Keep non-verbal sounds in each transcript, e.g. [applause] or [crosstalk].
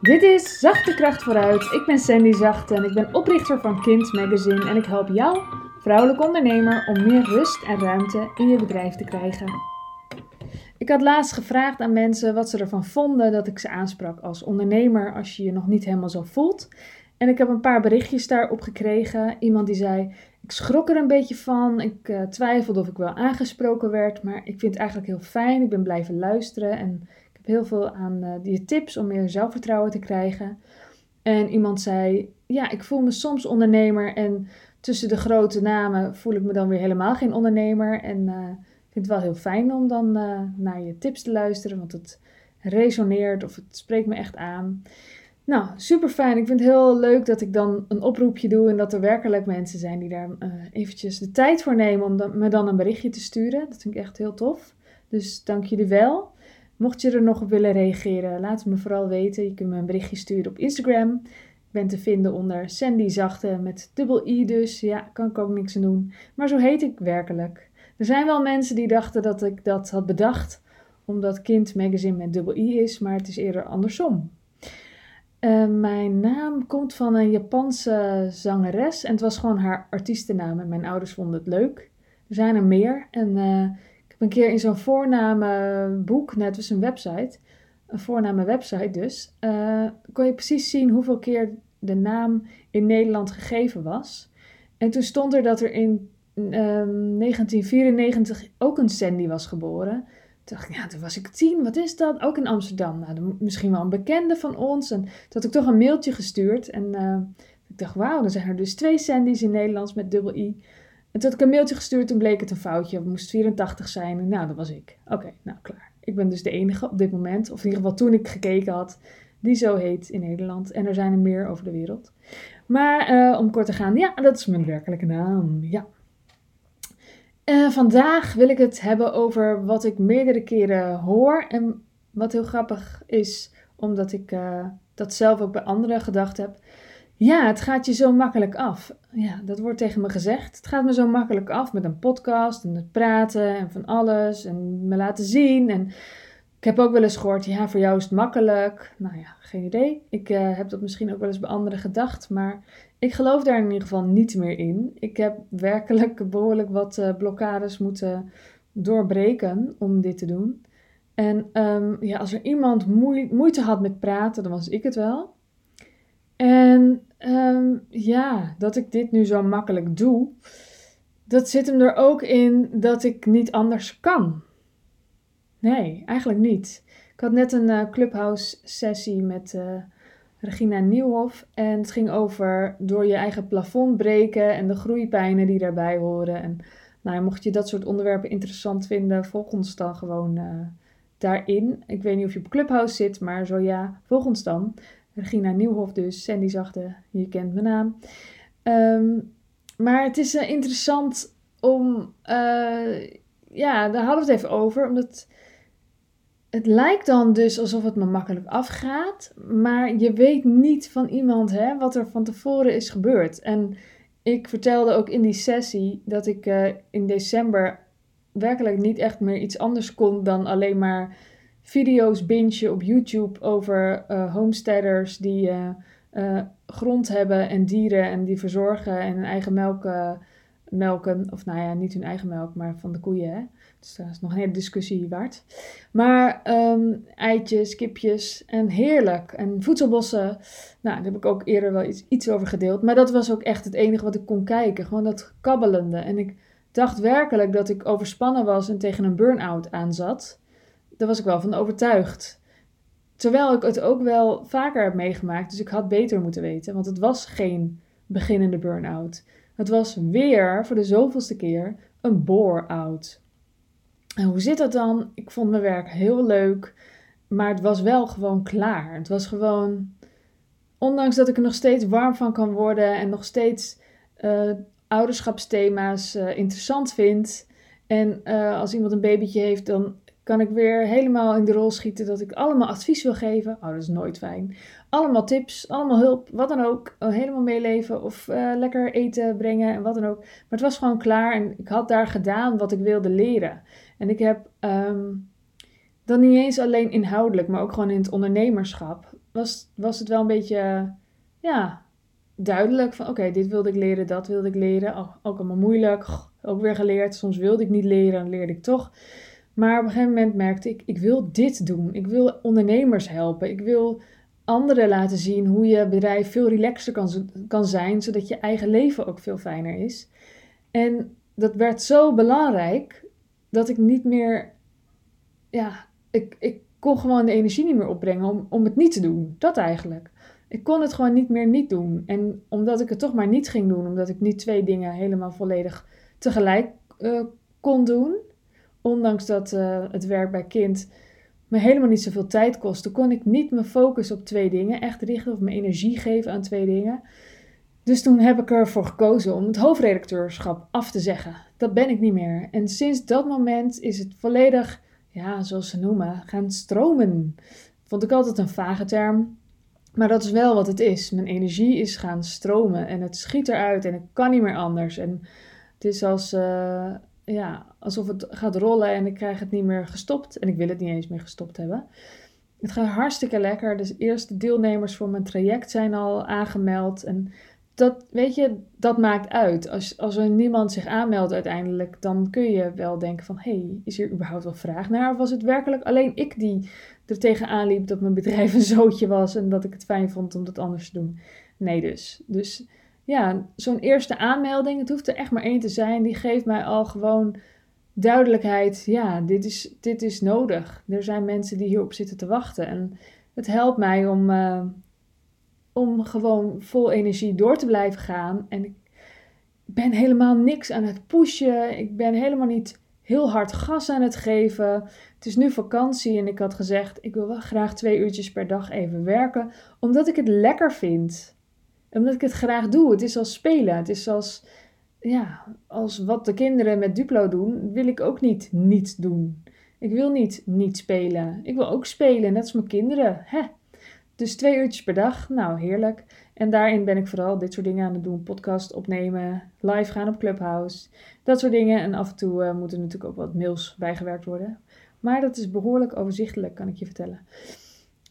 Dit is Zachte Kracht Vooruit. Ik ben Sandy Zachte en ik ben oprichter van Kind Magazine en ik help jou, vrouwelijk ondernemer, om meer rust en ruimte in je bedrijf te krijgen. Ik had laatst gevraagd aan mensen wat ze ervan vonden dat ik ze aansprak als ondernemer als je je nog niet helemaal zo voelt. En ik heb een paar berichtjes daarop gekregen. Iemand die zei: Ik schrok er een beetje van. Ik uh, twijfelde of ik wel aangesproken werd. Maar ik vind het eigenlijk heel fijn. Ik ben blijven luisteren. En heel veel aan uh, die tips om meer zelfvertrouwen te krijgen. En iemand zei: Ja, ik voel me soms ondernemer. En tussen de grote namen voel ik me dan weer helemaal geen ondernemer. En uh, ik vind het wel heel fijn om dan naar je tips te luisteren. Want het resoneert of het spreekt me echt aan. Nou, super fijn. Ik vind het heel leuk dat ik dan een oproepje doe en dat er werkelijk mensen zijn die daar uh, eventjes de tijd voor nemen om dan, me dan een berichtje te sturen. Dat vind ik echt heel tof. Dus dank jullie wel. Mocht je er nog op willen reageren, laat me vooral weten. Je kunt me een berichtje sturen op Instagram. Ik ben te vinden onder Sandy Zachte met dubbel i dus. Ja, kan ik ook niks aan doen. Maar zo heet ik werkelijk. Er zijn wel mensen die dachten dat ik dat had bedacht omdat Kind Magazine met dubbel i is, maar het is eerder andersom. Uh, mijn naam komt van een Japanse zangeres en het was gewoon haar artiestennaam. En mijn ouders vonden het leuk. Er zijn er meer. En ik een keer in zo'n voornamenboek, net was een website, een voornamenwebsite dus, uh, kon je precies zien hoeveel keer de naam in Nederland gegeven was. En toen stond er dat er in 1994 ook een Sandy was geboren dacht ik, ja, toen was ik tien, wat is dat? Ook in Amsterdam. Nou, misschien wel een bekende van ons. En toen had ik toch een mailtje gestuurd. En uh, ik dacht, wauw, dan zijn er dus twee Sandy's in Nederlands met dubbel I. En toen had ik een mailtje gestuurd, toen bleek het een foutje. Het moest 84 zijn. Nou, dat was ik. Oké, nou, klaar. Ik ben dus de enige op dit moment, of in ieder geval toen ik gekeken had, die zo heet in Nederland. En er zijn er meer over de wereld. Maar uh, om kort te gaan, ja, dat is mijn werkelijke naam. Ja. Uh, vandaag wil ik het hebben over wat ik meerdere keren hoor. En wat heel grappig is, omdat ik uh, dat zelf ook bij anderen gedacht heb. Ja, het gaat je zo makkelijk af. Ja, dat wordt tegen me gezegd. Het gaat me zo makkelijk af met een podcast en het praten en van alles en me laten zien. En ik heb ook wel eens gehoord, ja, voor jou is het makkelijk. Nou ja, geen idee. Ik uh, heb dat misschien ook wel eens bij anderen gedacht, maar ik geloof daar in ieder geval niet meer in. Ik heb werkelijk [laughs] behoorlijk wat uh, blokkades moeten doorbreken om dit te doen. En um, ja, als er iemand moeite had met praten, dan was ik het wel. En um, ja, dat ik dit nu zo makkelijk doe, dat zit hem er ook in dat ik niet anders kan. Nee, eigenlijk niet. Ik had net een uh, clubhouse sessie met uh, Regina Nieuwhof. En het ging over door je eigen plafond breken en de groeipijnen die daarbij horen. En nou, mocht je dat soort onderwerpen interessant vinden, volg ons dan gewoon uh, daarin. Ik weet niet of je op Clubhouse zit, maar zo ja, volg ons dan. Regina Nieuwhof dus, Sandy Zachte, je kent mijn naam. Um, maar het is uh, interessant om, uh, ja, daar hadden we het even over, omdat het lijkt dan dus alsof het me makkelijk afgaat, maar je weet niet van iemand hè, wat er van tevoren is gebeurd. En ik vertelde ook in die sessie dat ik uh, in december werkelijk niet echt meer iets anders kon dan alleen maar video's bingen op YouTube over uh, homesteaders die uh, grond hebben en dieren en die verzorgen en hun eigen melk melken. Of nou ja, niet hun eigen melk, maar van de koeien. Hè? Dus dat is nog een hele discussie waard. Maar um, eitjes, kipjes en heerlijk. En voedselbossen. Nou, daar heb ik ook eerder wel iets, iets over gedeeld. Maar dat was ook echt het enige wat ik kon kijken. Gewoon dat kabbelende. En ik dacht werkelijk dat ik overspannen was en tegen een burn-out aanzat. Daar was ik wel van overtuigd. Terwijl ik het ook wel vaker heb meegemaakt. Dus ik had beter moeten weten. Want het was geen beginnende burn-out. Het was weer, voor de zoveelste keer, een bore-out. En hoe zit dat dan? Ik vond mijn werk heel leuk, maar het was wel gewoon klaar. Het was gewoon, ondanks dat ik er nog steeds warm van kan worden en nog steeds uh, ouderschapsthema's uh, interessant vind. En uh, als iemand een babytje heeft, dan kan ik weer helemaal in de rol schieten dat ik allemaal advies wil geven. Oh, dat is nooit fijn. Allemaal tips, allemaal hulp, wat dan ook. Oh, helemaal meeleven of uh, lekker eten brengen en wat dan ook. Maar het was gewoon klaar en ik had daar gedaan wat ik wilde leren. En ik heb um, dan niet eens alleen inhoudelijk, maar ook gewoon in het ondernemerschap was, was het wel een beetje, ja, duidelijk van oké, dit wilde ik leren, dat wilde ik leren. Oh, ook allemaal moeilijk, ook weer geleerd. Soms wilde ik niet leren, dan leerde ik toch. Maar op een gegeven moment merkte ik, ik wil dit doen. Ik wil ondernemers helpen. Ik wil anderen laten zien hoe je bedrijf veel relaxter kan, kan zijn, zodat je eigen leven ook veel fijner is. En dat werd zo belangrijk dat ik niet meer, ja, ik, ik kon gewoon de energie niet meer opbrengen om, om het niet te doen. Dat eigenlijk. Ik kon het gewoon niet meer niet doen. En omdat ik het toch maar niet ging doen, omdat ik niet twee dingen helemaal volledig tegelijk uh, kon doen, ondanks dat uh, het werk bij kind me helemaal niet zoveel tijd kostte, kon ik niet me focussen op twee dingen, echt richten of mijn energie geven aan twee dingen. Dus toen heb ik ervoor gekozen om het hoofdredacteurschap af te zeggen. Dat ben ik niet meer. En sinds dat moment is het volledig, ja, zoals ze noemen, gaan stromen. Vond ik altijd een vage term. Maar dat is wel wat het is. Mijn energie is gaan stromen en het schiet eruit en ik kan niet meer anders. En het is als, uh, ja, alsof het gaat rollen en ik krijg het niet meer gestopt. En ik wil het niet eens meer gestopt hebben. Het gaat hartstikke lekker. De eerste deelnemers voor mijn traject zijn al aangemeld. En dat, weet je, dat maakt uit. Als, als er niemand zich aanmeldt uiteindelijk, dan kun je wel denken van... hé, hey, is hier überhaupt wel vraag naar? Of was het werkelijk alleen ik die er tegenaan liep dat mijn bedrijf een zootje was... en dat ik het fijn vond om dat anders te doen? Nee dus. Dus ja, zo'n eerste aanmelding, het hoeft er echt maar één te zijn... die geeft mij al gewoon duidelijkheid. Ja, dit is, dit is nodig. Er zijn mensen die hierop zitten te wachten. En het helpt mij om... Uh, om gewoon vol energie door te blijven gaan. En ik ben helemaal niks aan het pushen. Ik ben helemaal niet heel hard gas aan het geven. Het is nu vakantie en ik had gezegd: ik wil wel graag twee uurtjes per dag even werken, omdat ik het lekker vind. Omdat ik het graag doe. Het is als spelen. Het is als, ja, als wat de kinderen met Duplo doen, wil ik ook niet niet doen. Ik wil niet niet spelen. Ik wil ook spelen, net als mijn kinderen. Hè? Dus twee uurtjes per dag, nou heerlijk. En daarin ben ik vooral dit soort dingen aan het doen. Podcast opnemen, live gaan op Clubhouse. Dat soort dingen. En af en toe uh, moeten natuurlijk ook wat mails bijgewerkt worden. Maar dat is behoorlijk overzichtelijk, kan ik je vertellen.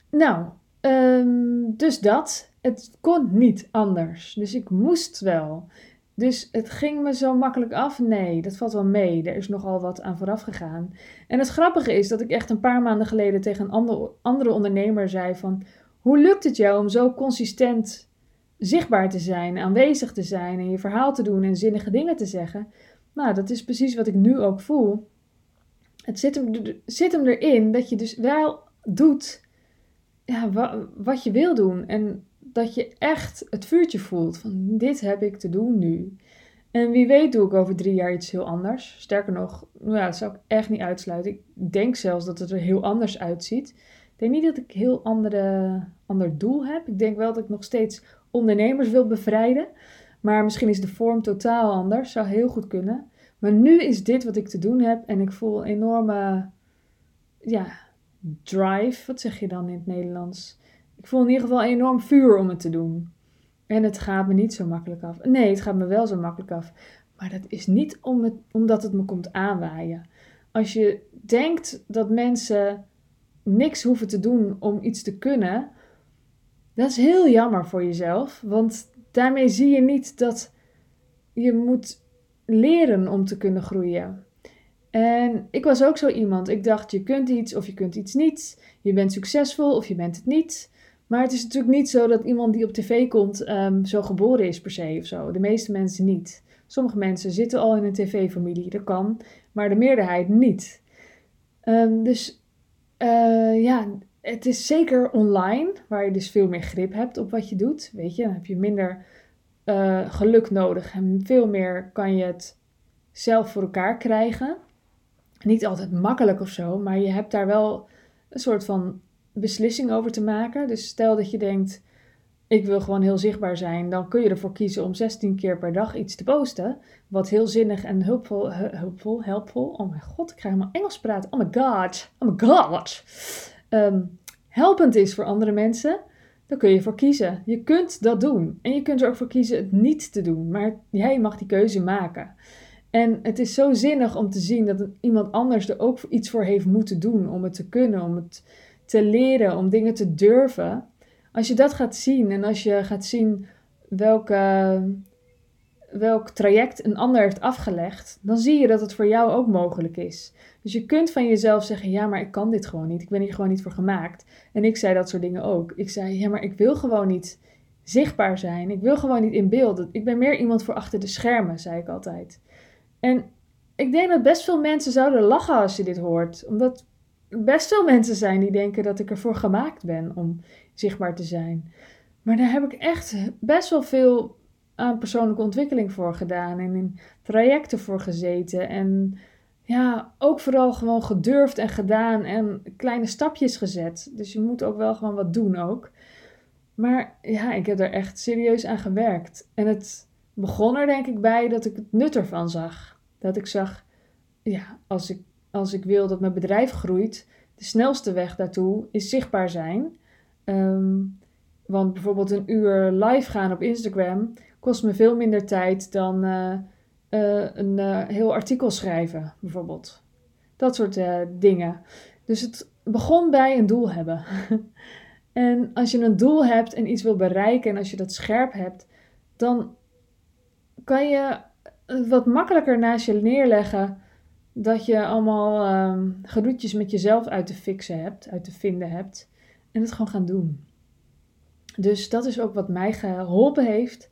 Nou, um, dus dat. Het kon niet anders. Dus ik moest wel. Dus het ging me zo makkelijk af? Nee, dat valt wel mee. Er is nogal wat aan vooraf gegaan. En het grappige is dat ik echt een paar maanden geleden tegen een ander, andere ondernemer zei van... Hoe lukt het jou om zo consistent zichtbaar te zijn, aanwezig te zijn en je verhaal te doen en zinnige dingen te zeggen? Nou, dat is precies wat ik nu ook voel. Het zit hem, zit hem erin dat je dus wel doet ja, wat je wil doen. En dat je echt het vuurtje voelt van dit heb ik te doen nu. En wie weet doe ik over drie jaar iets heel anders. Sterker nog, nou ja, dat zou ik echt niet uitsluiten. Ik denk zelfs dat het er heel anders uitziet. Ik denk niet dat ik een heel andere, ander doel heb. Ik denk wel dat ik nog steeds ondernemers wil bevrijden. Maar misschien is de vorm totaal anders. Zou heel goed kunnen. Maar nu is dit wat ik te doen heb. En ik voel een enorme ja, drive. Wat zeg je dan in het Nederlands? Ik voel in ieder geval enorm vuur om het te doen. En het gaat me niet zo makkelijk af. Nee, het gaat me wel zo makkelijk af. Maar dat is niet om omdat het me komt aanwaaien. Als je denkt dat mensen niks hoeven te doen om iets te kunnen, dat is heel jammer voor jezelf. Want daarmee zie je niet dat je moet leren om te kunnen groeien. En ik was ook zo iemand. Ik dacht, je kunt iets of je kunt iets niet. Je bent succesvol of je bent het niet. Maar het is natuurlijk niet zo dat iemand die op tv komt ehm, zo geboren is per se of zo. De meeste mensen niet. Sommige mensen zitten al in een tv-familie, dat kan. Maar de meerderheid niet. Um, dus uh, ja, het is zeker online, waar je dus veel meer grip hebt op wat je doet. Weet je, dan heb je minder uh, geluk nodig en veel meer kan je het zelf voor elkaar krijgen. Niet altijd makkelijk of zo, maar je hebt daar wel een soort van beslissing over te maken. Dus stel dat je denkt, ik wil gewoon heel zichtbaar zijn, dan kun je ervoor kiezen om 16 keer per dag iets te posten. Wat heel zinnig en hulpvol, hulpvol, helpvol. Oh mijn god, ik krijg helemaal Engels praten. Oh my god, oh my god. Um, helpend is voor andere mensen, dan kun je voor kiezen. Je kunt dat doen. En je kunt er ook voor kiezen het niet te doen. Maar jij mag die keuze maken. En het is zo zinnig om te zien dat iemand anders er ook iets voor heeft moeten doen om het te kunnen, om het te leren, om dingen te durven. als je dat gaat zien en als je gaat zien welke, welk traject een ander heeft afgelegd, dan zie je dat het voor jou ook mogelijk is. Dus je kunt van jezelf zeggen: ja, maar ik kan dit gewoon niet. Ik ben hier gewoon niet voor gemaakt. En ik zei dat soort dingen ook. Ik zei: ja, maar ik wil gewoon niet zichtbaar zijn. Ik wil gewoon niet in beeld. Ik ben meer iemand voor achter de schermen, zei ik altijd. En ik denk dat best veel mensen zouden lachen als je dit hoort. Omdat best veel mensen zijn die denken dat ik ervoor gemaakt ben om zichtbaar te zijn. Maar daar heb ik echt best wel veel aan persoonlijke ontwikkeling voor gedaan en in trajecten voor gezeten. En ja, ook vooral gewoon gedurfd en gedaan en kleine stapjes gezet. Dus je moet ook wel gewoon wat doen ook. Maar ja, ik heb er echt serieus aan gewerkt. En het begon er denk ik bij dat ik het nut ervan zag. Dat ik zag, ja, als ik, als ik wil dat mijn bedrijf groeit, de snelste weg daartoe is zichtbaar zijn. Ehm, want bijvoorbeeld een uur live gaan op Instagram kost me veel minder tijd dan eh, eh, een uh, heel artikel schrijven, bijvoorbeeld. Dat soort dingen. Dus het begon bij een doel hebben. [laughs] en als je een doel hebt en iets wil bereiken en als je dat scherp hebt, dan kan je wat makkelijker naast je neerleggen dat je allemaal um, gedoetjes met jezelf uit te fixen hebt, uit te vinden hebt. En het gewoon gaan doen. Dus dat is ook wat mij geholpen heeft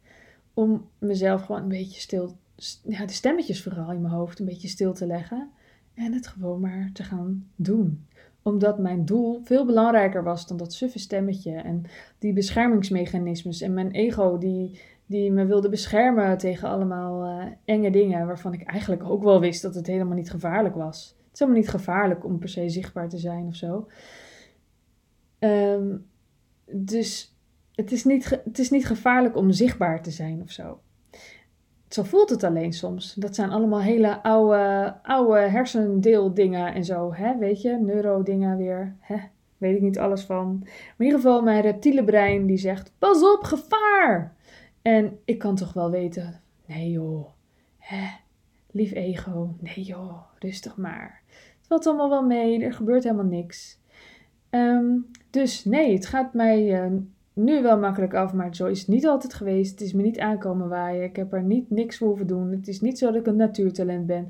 om mezelf gewoon een beetje stil, ja, de stemmetjes vooral in mijn hoofd een beetje stil te leggen. En het gewoon maar te gaan doen. Omdat mijn doel veel belangrijker was dan dat suffe stemmetje en die beschermingsmechanismes en mijn ego die die me wilde beschermen tegen allemaal uh, enge dingen, waarvan ik eigenlijk ook wel wist dat het helemaal niet gevaarlijk was. Het is helemaal niet gevaarlijk om per se zichtbaar te zijn of zo. Um, dus het is, niet, het is niet gevaarlijk om zichtbaar te zijn of zo. Zo voelt het alleen soms. Dat zijn allemaal hele oude, oude hersendeeldingen en zo, hè? weet je, neurodingen weer. Hè? Weet ik niet alles van. Maar in ieder geval, mijn reptiele brein die zegt: Pas op, gevaar! En ik kan toch wel weten, nee joh, hè, lief ego, nee joh, rustig maar. Het valt allemaal wel mee, er gebeurt helemaal niks. Ehm, dus nee, het gaat mij uh, nu wel makkelijk af, maar zo is het niet altijd geweest. Het is me niet aankomen waaien, ik heb er niet niks voor hoeven doen. Het is niet zo dat ik een natuurtalent ben.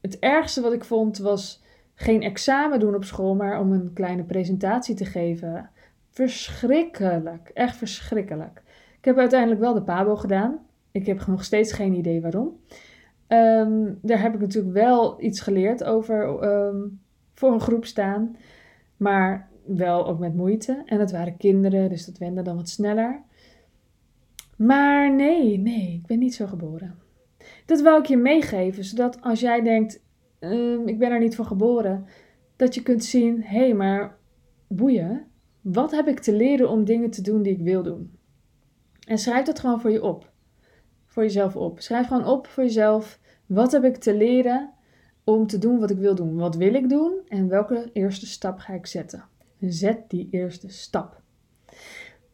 Het ergste wat ik vond was geen examen doen op school, maar om een kleine presentatie te geven. Verschrikkelijk, echt verschrikkelijk. Ik heb uiteindelijk wel de PABO gedaan. Ik heb nog steeds geen idee waarom. Ehm, daar heb ik natuurlijk wel iets geleerd over ehm, voor een groep staan. Maar wel ook met moeite. En het waren kinderen, dus dat wende dan wat sneller. Maar nee, nee, ik ben niet zo geboren. Dat wil ik je meegeven, zodat als jij denkt, ehm, ik ben er niet voor geboren, dat je kunt zien, hé, hey, maar boeien, wat heb ik te leren om dingen te doen die ik wil doen? En schrijf dat gewoon voor je op. Voor jezelf op. Schrijf gewoon op voor jezelf. Wat heb ik te leren om te doen wat ik wil doen? Wat wil ik doen? En welke eerste stap ga ik zetten? Zet die eerste stap.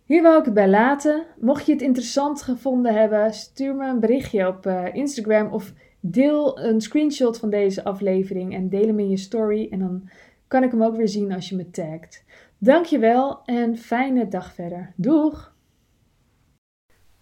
Hier wil ik het bij laten. Mocht je het interessant gevonden hebben, stuur me een berichtje op uh, Instagram of deel een screenshot van deze aflevering en deel hem in je story. En dan kan ik hem ook weer zien als je me tagt. Dankjewel en fijne dag verder. Doeg!